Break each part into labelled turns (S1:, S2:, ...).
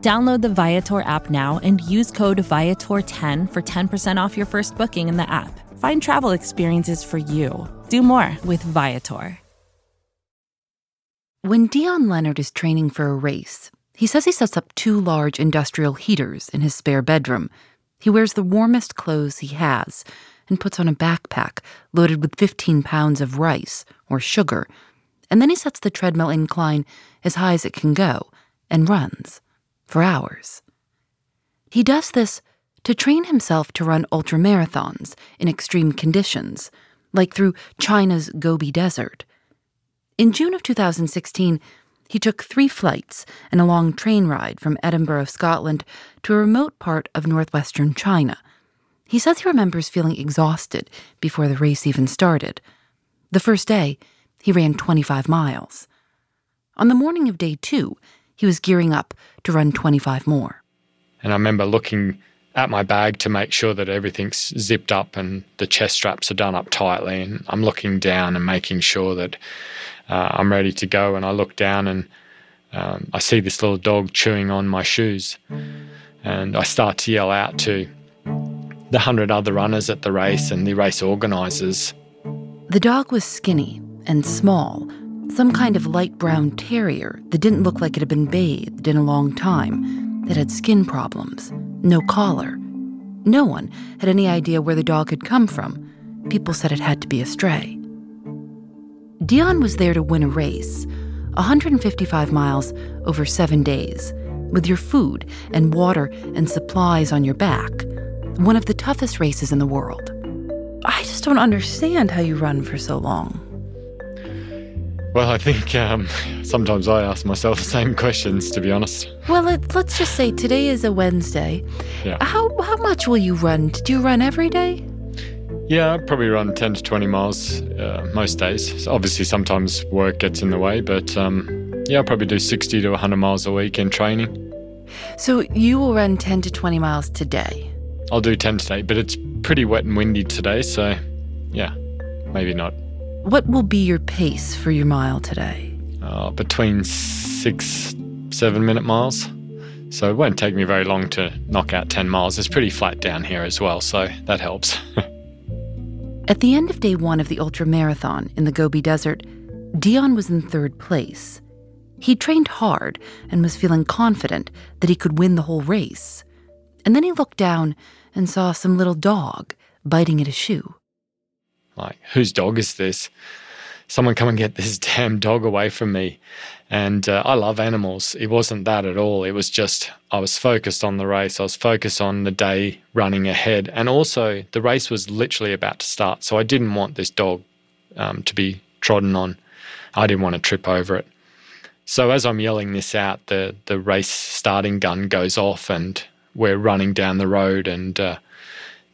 S1: Download the Viator app now and use code Viator10 for 10% off your first booking in the app. Find travel experiences for you. Do more with Viator.
S2: When Dion Leonard is training for a race, he says he sets up two large industrial heaters in his spare bedroom. He wears the warmest clothes he has and puts on a backpack loaded with 15 pounds of rice or sugar. And then he sets the treadmill incline as high as it can go and runs for hours. He does this to train himself to run ultramarathons in extreme conditions, like through China's Gobi Desert. In June of 2016, he took three flights and a long train ride from Edinburgh, Scotland, to a remote part of northwestern China. He says he remembers feeling exhausted before the race even started. The first day, he ran 25 miles. On the morning of day two, he was gearing up to run 25 more.
S3: And I remember looking at my bag to make sure that everything's zipped up and the chest straps are done up tightly. And I'm looking down and making sure that uh, I'm ready to go. And I look down and um, I see this little dog chewing on my shoes. And I start to yell out to the hundred other runners at the race and the race organisers.
S2: The dog was skinny and small, some kind of light brown terrier that didn't look like it had been bathed in a long time, that had skin problems, no collar. No one had any idea where the dog had come from. People said it had to be a stray. Dion was there to win a race, 155 miles over seven days, with your food and water and supplies on your back. One of the toughest races in the world. I just don't understand how you run for so long.
S3: Well, I think um, sometimes I ask myself the same questions, to be honest.
S2: Well, let, us just say today is a Wednesday.
S3: Yeah.
S2: How, how much will you run? Do you run every day?
S3: Yeah, I probably run 10 to 20 miles uh, most days. So obviously, sometimes work gets in the way, but um, yeah, I'll probably do 60 to 100 miles a week in training.
S2: So you will run 10 to 20 miles today?
S3: I'll do 10 today, but it's pretty wet and windy today, so yeah, maybe not.
S2: What will be your pace for your mile today?
S3: Uh, between six, seven minute miles. So it won't take me very long to knock out 10 miles. It's pretty flat down here as well, so that helps.
S2: At the end of day one of the ultra marathon in the Gobi Desert, Dion was in third place. He trained hard and was feeling confident that he could win the whole race. And then he looked down and saw some little dog biting at a shoe.
S3: Like, whose dog is this? Someone come and get this damn dog away from me. And uh, I love animals. It wasn't that at all. It was just, I was focused on the race. I was focused on the day running ahead. And also, the race was literally about to start. So I didn't want this dog um, to be trodden on. I didn't want to trip over it. So as I'm yelling this out, the, the race starting gun goes off and we're running down the road. And uh,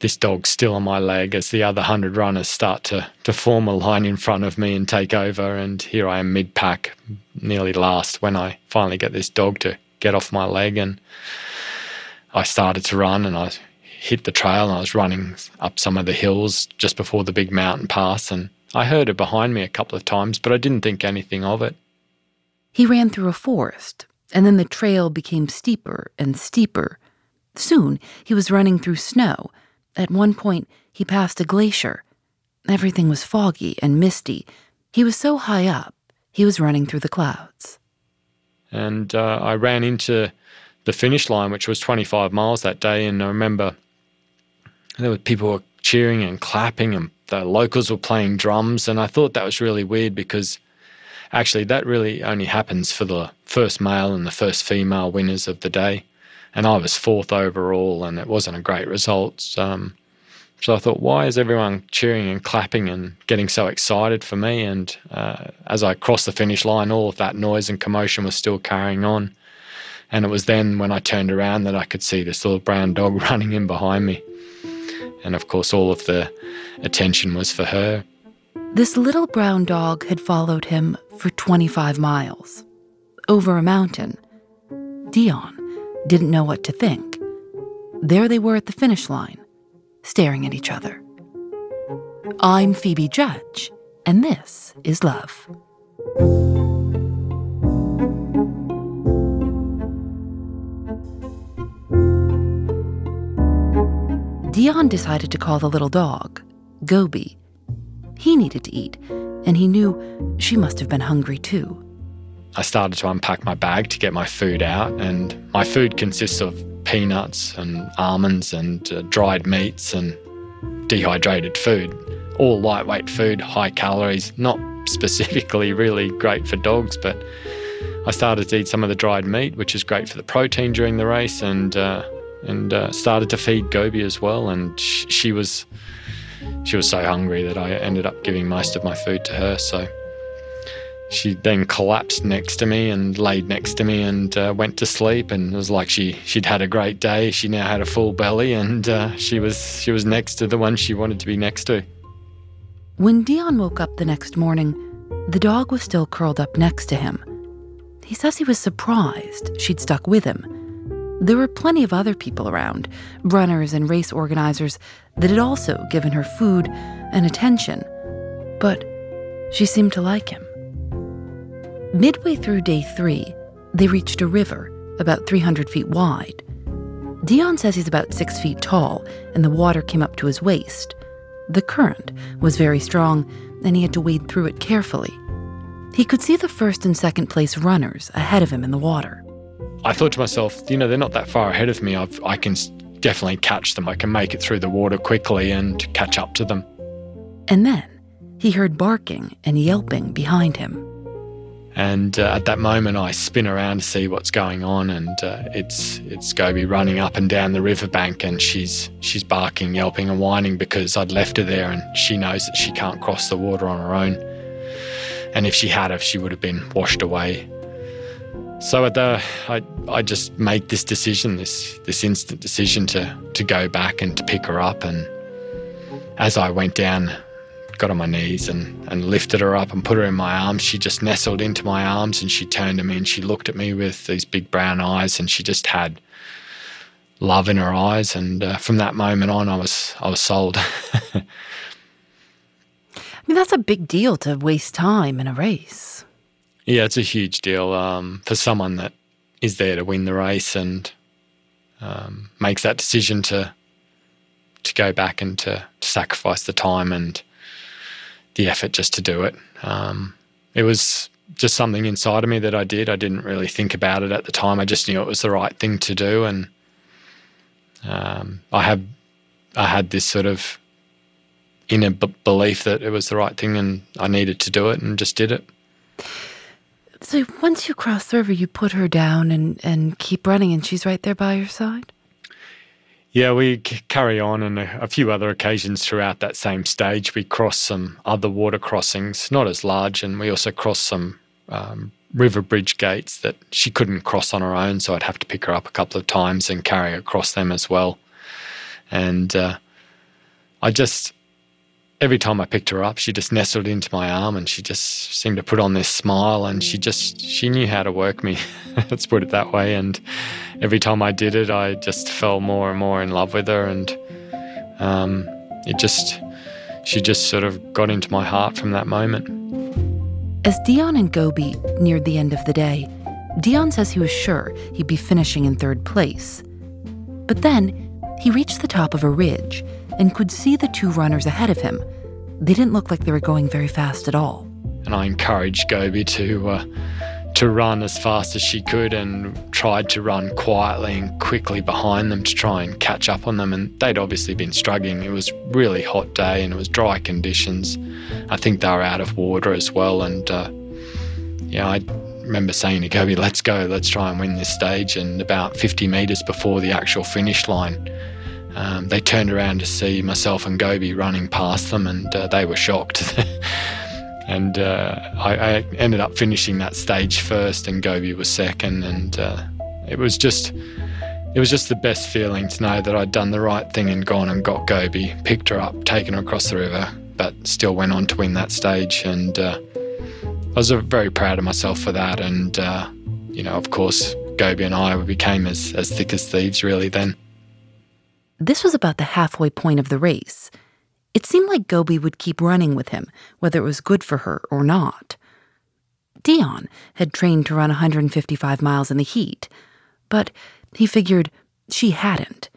S3: this dog's still on my leg as the other hundred runners start to to form a line in front of me and take over. And here I am mid pack, nearly last, when I finally get this dog to get off my leg. And I started to run and I hit the trail and I was running up some of the hills just before the big mountain pass. And I heard it behind me a couple of times, but I didn't think anything of it.
S2: He ran through a forest, and then the trail became steeper and steeper Soon, he was running through snow. At one point, he passed a glacier. Everything was foggy and misty. He was so high up, he was running through the clouds.
S3: And uh, I ran into the finish line, which was 25 miles that day. And I remember there were people were cheering and clapping, and the locals were playing drums. And I thought that was really weird because actually that really only happens for the first male and the first female winners of the day. And I was fourth overall, and it wasn't a great result. Um, so I thought, why is everyone cheering and clapping and getting so excited for me? And uh, as I crossed the finish line, all of that noise and commotion was still carrying on. And it was then when I turned around that I could see this little brown dog running in behind me. And of course, all of the attention was for her.
S2: This little brown dog had followed him for 25 miles, over a mountain. Dion didn't know what to think. There they were at the finish line, staring at each other. I'm Phoebe Judge, and this is Love. Dion decided to call the little dog, Gobi. He needed to eat, and he knew she must have been hungry too.
S3: I started to unpack my bag to get my food out, and my food consists of peanuts and almonds and uh, dried meats and dehydrated food. All lightweight food, high calories, not specifically really great for dogs, but I started to eat some of the dried meat, which is great for the protein during the race, and uh, and uh, started to feed Gobi as well. And sh- she was she was so hungry that I ended up giving most of my food to her. So she then collapsed next to me and laid next to me and uh, went to sleep. And it was like she she'd had a great day. She now had a full belly, and uh, she was she was next to the one she wanted to be next to.
S2: When Dion woke up the next morning, the dog was still curled up next to him. He says he was surprised she'd stuck with him there were plenty of other people around, runners and race organizers, that had also given her food and attention. But she seemed to like him. Midway through day three, they reached a river about 300 feet wide. Dion says he's about six feet tall, and the water came up to his waist. The current was very strong, and he had to wade through it carefully. He could see the first and second place runners ahead of him in the water.
S3: I thought to myself, you know, they're not that far ahead of me. I've, I can definitely catch them. I can make it through the water quickly and catch up to them.
S2: And then he heard barking and yelping behind him.
S3: And uh, at that moment, I spin around to see what's going on, and uh, it's it's Gobi running up and down the riverbank, and she's she's barking, yelping, and whining because I'd left her there, and she knows that she can't cross the water on her own. And if she had, if she would have been washed away so at the, I, I just made this decision, this this instant decision to to go back and to pick her up. And as I went down, got on my knees and, and lifted her up and put her in my arms, she just nestled into my arms and she turned to me and she looked at me with these big brown eyes and she just had love in her eyes. And uh, from that moment on, I was I was sold.
S2: I mean, that's a big deal to waste time in a race.
S3: Yeah, it's a huge deal um, for someone that is there to win the race and um, makes that decision to to go back and to, to, sacrifice the time and the effort just to do it. Um, it was just something inside of me that I did. I didn't really think about it at the time. I just knew it was the right thing to do, and um, I had I had this sort of inner b- belief that it was the right thing, and I needed to do it, and just did it.
S2: So once you cross the river, you put her down and, and keep running, and she's right there by your side?
S3: Yeah, we carry on, and a, few other occasions throughout that same stage, we cross some other water crossings, not as large, and we also cross some um, river bridge gates that she couldn't cross on her own, so I'd have to pick her up a couple of times and carry her across them as well. And uh, I just every time I picked her up, she just nestled into my arm and she just seemed to put on this smile and she just she knew how to work me. Let's put it that way. And every time I did it, I just fell more and more in love with her and um, it just she just sort of got into my heart from that moment.
S2: As Dion and Gobi neared the end of the day, Dion says he was sure he'd be finishing in third place. But then he reached the top of a ridge and could see the two runners ahead of him. They didn't look like they were going very fast at all.
S3: And I encouraged Gobi to uh, to run as fast as she could and tried to run quietly and quickly behind them to try and catch up on them. And they'd obviously been struggling. It was really hot day and it was dry conditions. I think they were out of water as well. And uh, yeah, I remember saying to Gobi, let's go, let's try and win this stage. And about 50 metres before the actual finish line, um, they turned around to see myself and Gobi running past them, and uh, they were shocked. and uh, I, I, ended up finishing that stage first, and Gobi was second. And uh, it was just, it was just the best feeling to know that I'd done the right thing and gone and got Gobi, picked her up, taken her across the river, but still went on to win that stage. And uh, I was very proud of myself for that. And, uh, you know, of course, Gobi and I became as, as thick as thieves really then.
S2: This was about the halfway point of the race. It seemed like Gobi would keep running with him, whether it was good for her or not. Dion had trained to run 155 miles in the heat, but he figured she hadn't.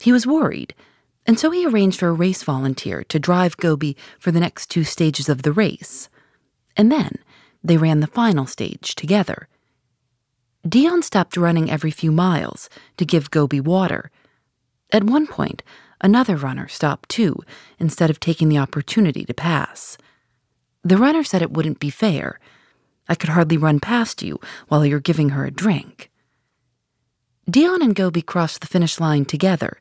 S2: He was worried, and so he arranged for a race volunteer to drive Gobi for the next two stages of the race. And then they ran the final stage together. Dion stopped running every few miles to give Gobi water. At one point, another runner stopped too, instead of taking the opportunity to pass. The runner said it wouldn't be fair. I could hardly run past you while you're giving her a drink. Dion and Gobi crossed the finish line together.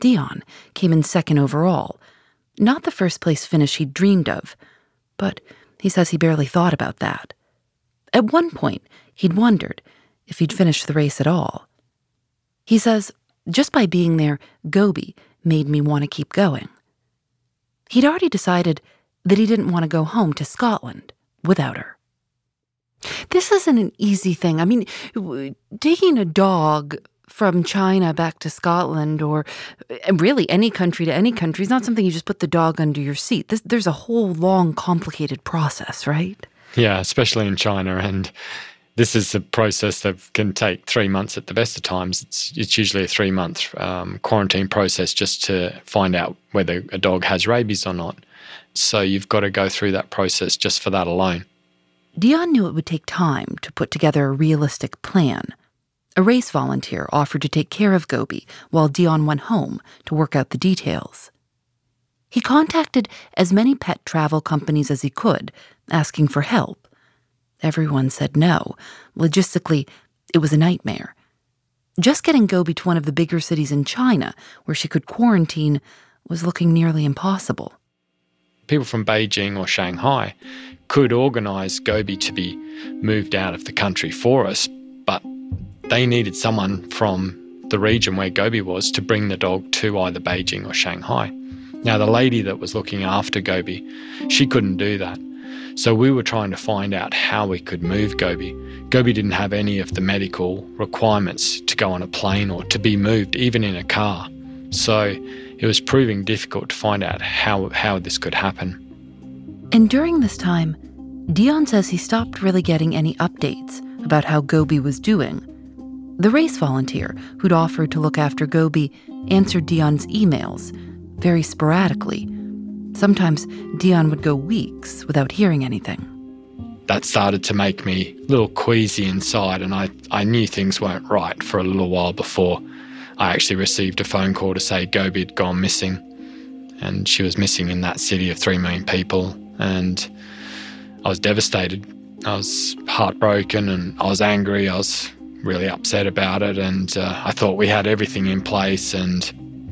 S2: Dion came in second overall, not the first place finish he'd dreamed of, but he says he barely thought about that. At one point, he'd wondered if he'd finish the race at all. He says, just by being there, Gobi made me want to keep going. He'd already decided that he didn't want to go home to Scotland without her. This isn't an easy thing. I mean, taking a dog from China back to Scotland or uh, really any country to any country is not something you just put the dog under your seat. This, there's a whole long, complicated process, right?
S3: Yeah, especially in China. And this is a process that can take three months at the best of times. It's, it's usually a three month um, quarantine process just to find out whether a dog has rabies or not. So you've got to go through that process just for that alone.
S2: Dion knew it would take time to put together a realistic plan. A race volunteer offered to take care of Gobi while Dion went home to work out the details. He contacted as many pet travel companies as he could, asking for help. Everyone said no. Logistically, it was a nightmare. Just getting Gobi to one of the bigger cities in China, where she could quarantine, was looking nearly impossible.
S3: People from Beijing or Shanghai could organise Gobi to be moved out of the country for us, but they needed someone from the region where Gobi was to bring the dog to either Beijing or Shanghai. Now, the lady that was looking after Gobi, she couldn't do that. So we were trying to find out how we could move Gobi. Gobi didn't have any of the medical requirements to go on a plane or to be moved, even in a car. So it was proving difficult to find out how, how this could happen.
S2: And during this time, Dion says he stopped really getting any updates about how Gobi was doing the race volunteer who'd offered to look after Gobi answered Dion's emails very sporadically. Sometimes Dion would go weeks without hearing anything.
S3: That started to make me a little queasy inside, and I, I knew things weren't right for a little while before I actually received a phone call to say Gobi had gone missing. And she was missing in that city of three million people. And I was devastated. I was heartbroken and I was angry. I was really upset about it, and uh, I thought we had everything in place, and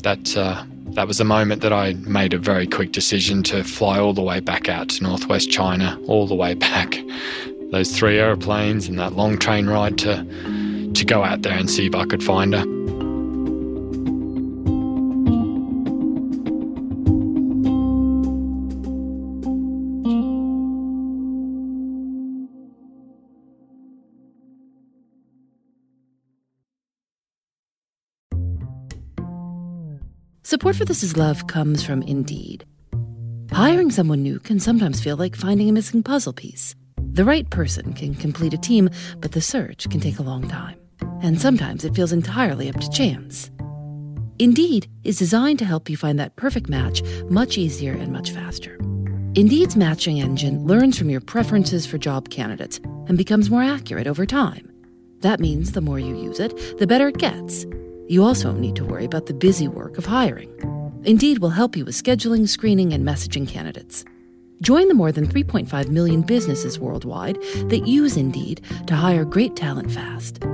S3: that uh, that was the moment that I made a very quick decision to fly all the way back out to northwest China, all the way back, those three aeroplanes and that long train ride to to go out there and see if I could find her.
S2: Support for This Is Love comes from Indeed. Hiring someone new can sometimes feel like finding a missing puzzle piece. The right person can complete a team, but the search can take a long time. And sometimes it feels entirely up to chance. Indeed is designed to help you find that perfect match much easier and much faster. Indeed's matching engine learns from your preferences for job candidates and becomes more accurate over time. That means the more you use it, the better it gets. You also don't need to worry about the busy work of hiring. Indeed will help you with scheduling, screening, and messaging candidates. Join the more than 3.5 million businesses worldwide that use Indeed to hire great talent fast.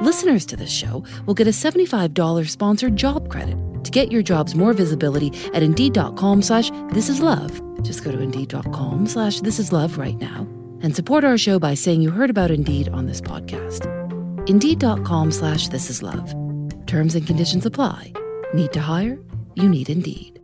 S2: Listeners to this show will get a $75 sponsored job credit to get your jobs more visibility at Indeed.com slash This Is Love. Just go to Indeed.com slash This Is Love right now and support our show by saying you heard about Indeed on this podcast. Indeed.com slash This Is Love. Terms and conditions apply. Need to hire? You need Indeed.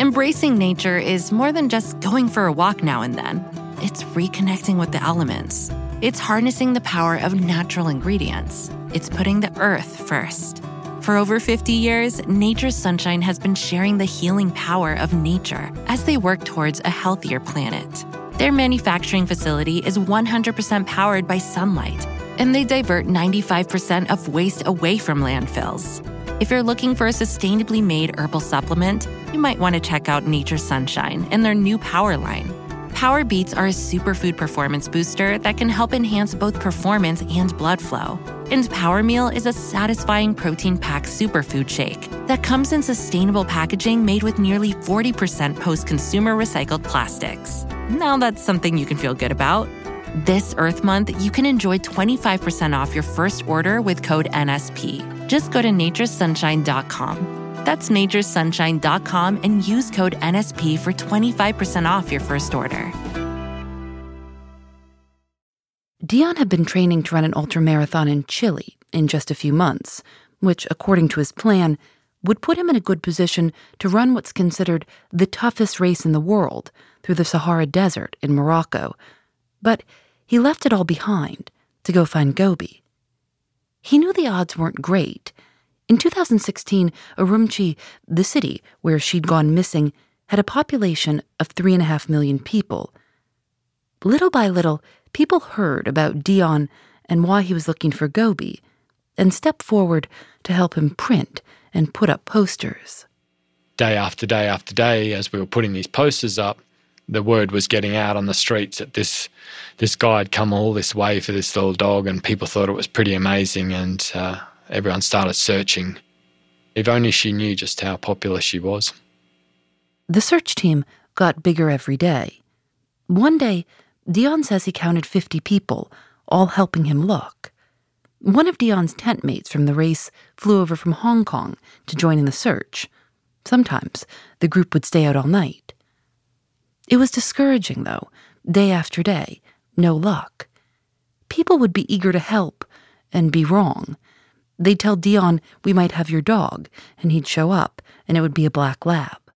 S1: Embracing nature is more than just going for a walk now and then. It's reconnecting with the elements. It's harnessing the power of natural ingredients. It's putting the earth first. For over 50 years, Nature's Sunshine has been sharing the healing power of nature as they work towards a healthier planet. Their manufacturing facility is 100% powered by sunlight, and they divert 95% of waste away from landfills. If you're looking for a sustainably made herbal supplement, you might want to check out Nature Sunshine and their new Power line. Power Beets are a superfood performance booster that can help enhance both performance and blood flow. And Power Meal is a satisfying protein packed superfood shake that comes in sustainable packaging made with nearly 40% post consumer recycled plastics. Now that's something you can feel good about. This Earth Month, you can enjoy 25% off your first order with code NSP. Just go to naturesunshine.com. That's naturesunshine.com and use code NSP for 25% off your first order.
S2: Dion had been training to run an ultramarathon in Chile in just a few months, which, according to his plan, would put him in a good position to run what's considered the toughest race in the world through the Sahara Desert in Morocco. But he left it all behind to go find Gobi. He knew the odds weren't great. In 2016, Urumqi, the city where she'd gone missing, had a population of three and a half million people. Little by little, people heard about Dion and why he was looking for Gobi, and stepped forward to help him print and put up posters.
S3: Day after day after day, as we were putting these posters up, the word was getting out on the streets that this this guy had come all this way for this little dog, and people thought it was pretty amazing, and uh, everyone started searching. If only she knew just how popular she was.
S2: The search team got bigger every day. One day, Dion says he counted 50 people, all helping him look. One of Dion's tent mates from the race flew over from Hong Kong to join in the search. Sometimes the group would stay out all night. It was discouraging, though, day after day, no luck. People would be eager to help and be wrong. They'd tell Dion we might have your dog, and he'd show up, and it would be a black lab.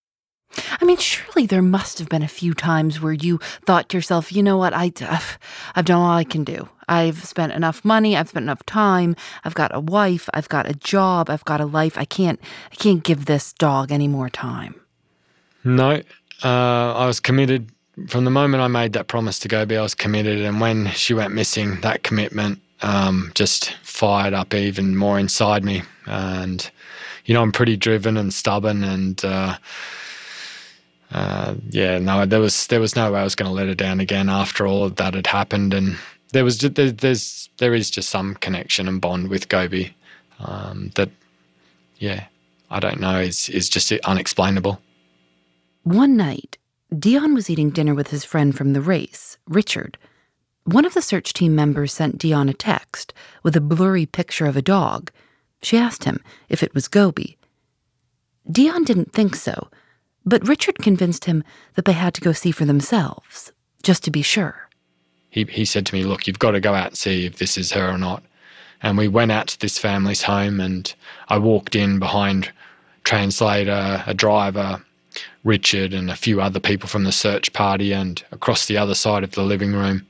S2: I mean, surely there must have been a few times where you thought to yourself, you know what, I, I've, done all I can do. I've spent enough money, I've spent enough time, I've got a wife, I've got a job, I've got a life. I can't, I can't give this dog any more time.
S3: No, uh, I was committed from the moment I made that promise to Gobi. I was committed, and when she went missing, that commitment um, just fired up even more inside me. And you know, I'm pretty driven and stubborn, and uh, uh, yeah, no, there was there was no way I was going to let her down again after all of that had happened, and there was there, there's there is just some connection and bond with Gobi um, that, yeah, I don't know is is just unexplainable.
S2: One night, Dion was eating dinner with his friend from the race, Richard. One of the search team members sent Dion a text with a blurry picture of a dog. She asked him if it was Gobi. Dion didn't think so, but Richard convinced him that they had to go see for themselves, just to be sure.
S3: He, he said to me, Look, you've got to go out and see if this is her or not. And we went out to this family's home, and I walked in behind translator, a driver, Richard and a few other people from the search party, and across the other side of the living room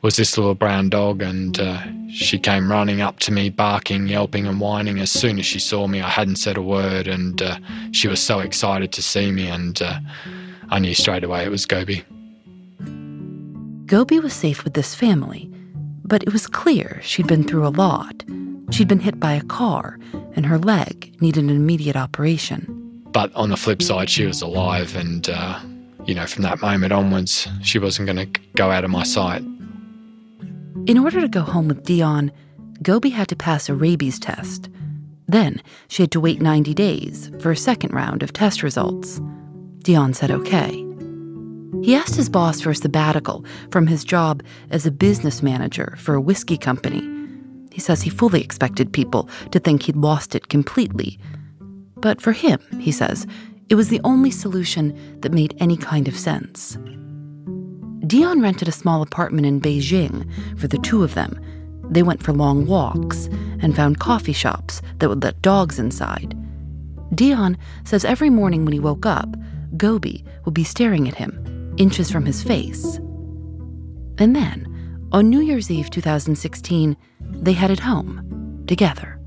S3: was this little brown dog, and uh, she came running up to me, barking, yelping, and whining. As soon as she saw me, I hadn't said a word, and uh, she was so excited to see me, and uh, I knew straight away it was Gobi.
S2: Gobi was safe with this family, But it was clear she'd been through a lot. She'd been hit by a car, and her leg needed an immediate operation.
S3: But on the flip side, she was alive, and, uh, you know, from that moment onwards, she wasn't going to go out of my sight.
S2: In order to go home with Dion, Gobi had to pass a rabies test. Then she had to wait 90 days for a second round of test results. Dion said okay. He asked his boss for a sabbatical from his job as a business manager for a whiskey company. He says he fully expected people to think he'd lost it completely. But for him, he says, it was the only solution that made any kind of sense. Dion rented a small apartment in Beijing for the two of them. They went for long walks and found coffee shops that would let dogs inside. Dion says every morning when he woke up, Gobi would be staring at him, inches from his face. And then, on New Year's Eve 2016, they headed home together.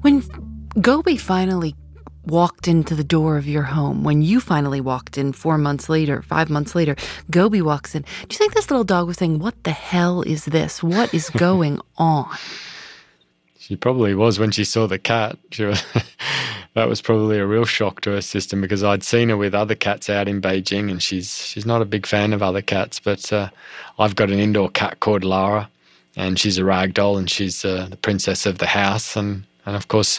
S2: When Gobi finally walked into the door of your home, when you finally walked in four months later, five months later, Gobi walks in. Do you think this little dog was saying, What the hell is this? What is going on?
S3: She probably was when she saw the cat. Was, that was probably a real shock to her system because I'd seen her with other cats out in Beijing, and she's she's not a big fan of other cats. But uh, I've got an indoor cat called Lara, and she's a rag doll, and she's uh, the princess of the house, and and of course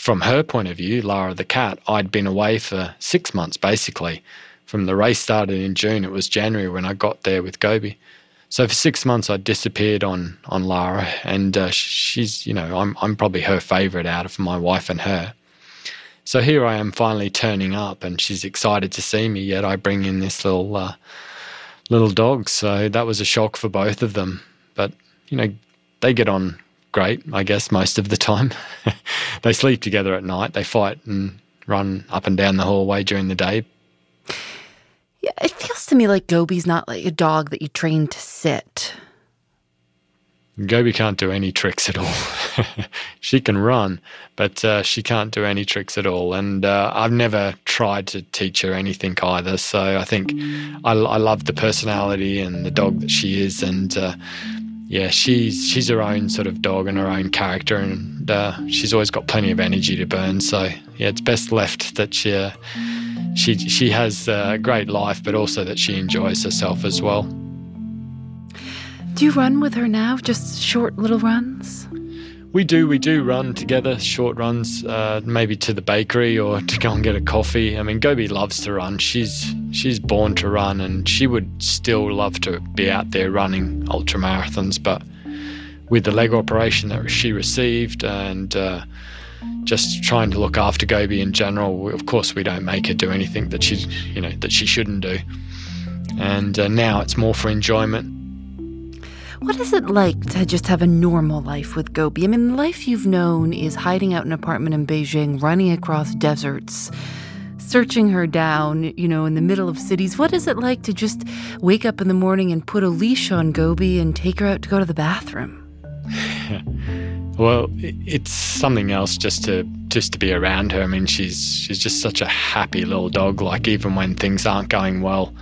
S3: from her point of view, Lara the cat, I'd been away for six months basically. From the race started in June, it was January when I got there with Gobi. So for six months, I disappeared on on Lara, and uh, she's you know I'm I'm probably her favourite out of my wife and her. So here I am finally turning up, and she's excited to see me. Yet I bring in this little uh, little dog, so that was a shock for both of them. But you know they get on great, I guess, most of the time. they sleep together at night. They fight and run up and down the hallway during the day.
S2: Yeah, it feels to me like Gobi's not like a dog that you train to sit.
S3: Gobi can't do any tricks at all. she can run, but uh, she can't do any tricks at all. And uh, I've never tried to teach her anything either. So I think I, I love the personality and the dog that she is. And uh, yeah, she's she's her own sort of dog and her own character, and uh, she's always got plenty of energy to burn. So yeah, it's best left that she uh, she she has a great life, but also that she enjoys herself as well.
S2: Do you run with her now? Just short little runs?
S3: We do, we do run together, short runs, uh, maybe to the bakery or to go and get a coffee. I mean, Gobi loves to run. She's she's born to run, and she would still love to be out there running ultra marathons. But with the leg operation that she received, and uh, just trying to look after Gobi in general, of course, we don't make her do anything that she, you know, that she shouldn't do. And uh, now it's more for enjoyment
S2: what is it like to just have a normal life with Gobi? I mean, the life you've known is hiding out in an apartment in Beijing, running across deserts, searching her down, you know, in the middle of cities. What is it like to just wake up in the morning and put a leash on Gobi and take her out to go to the bathroom?
S3: well, it's something else just to just to be around her. I mean, she's she's just such a happy little dog. Like even when things aren't going well,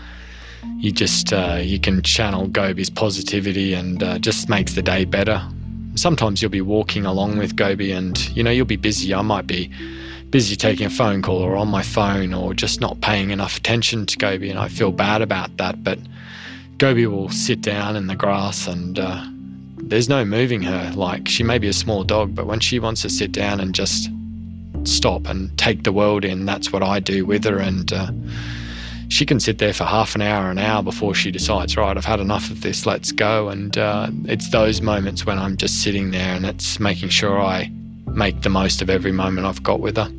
S3: you just uh, you can channel Gobi's positivity and uh, just makes the day better. Sometimes you'll be walking along with Gobi and you know you'll be busy. I might be busy taking a phone call or on my phone or just not paying enough attention to Gobi, and I feel bad about that. But Gobi will sit down in the grass and uh, there's no moving her. Like she may be a small dog, but when she wants to sit down and just stop and take the world in, that's what I do with her and uh, she can sit there for half an hour, an hour before she decides, right, I've had enough of this, let's go. And uh, it's those moments when I'm just sitting there and it's making sure I make the most of every moment I've got with her.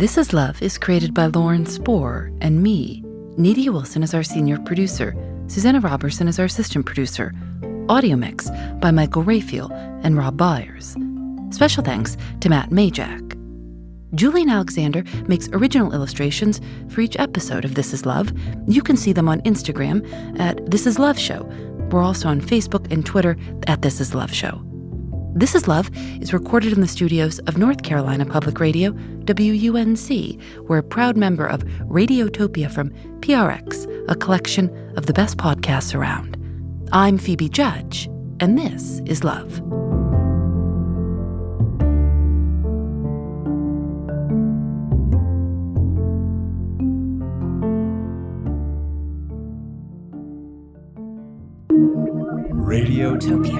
S2: This Is Love is created by Lauren Spohr and me. Nadia Wilson is our senior producer. Susanna Robertson is our assistant producer. Audio mix by Michael Raphael and Rob Byers. Special thanks to Matt Majak. Julienne Alexander makes original illustrations for each episode of This Is Love. You can see them on Instagram at This Is Love Show. We're also on Facebook and Twitter at This Is Love Show. This Is Love is recorded in the studios of North Carolina Public Radio, WUNC. We're a proud member of Radiotopia from PRX, a collection of the best podcasts around. I'm Phoebe Judge, and this is Love.
S4: Radiotopia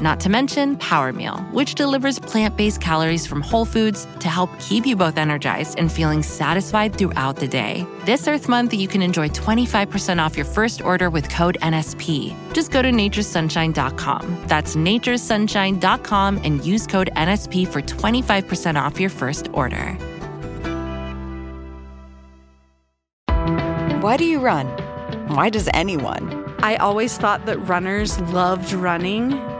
S1: Not to mention Power Meal, which delivers plant based calories from whole foods to help keep you both energized and feeling satisfied throughout the day. This Earth Month, you can enjoy 25% off your first order with code NSP. Just go to naturesunshine.com. That's naturesunshine.com and use code NSP for 25% off your first order.
S5: Why do you run? Why does anyone?
S6: I always thought that runners loved running.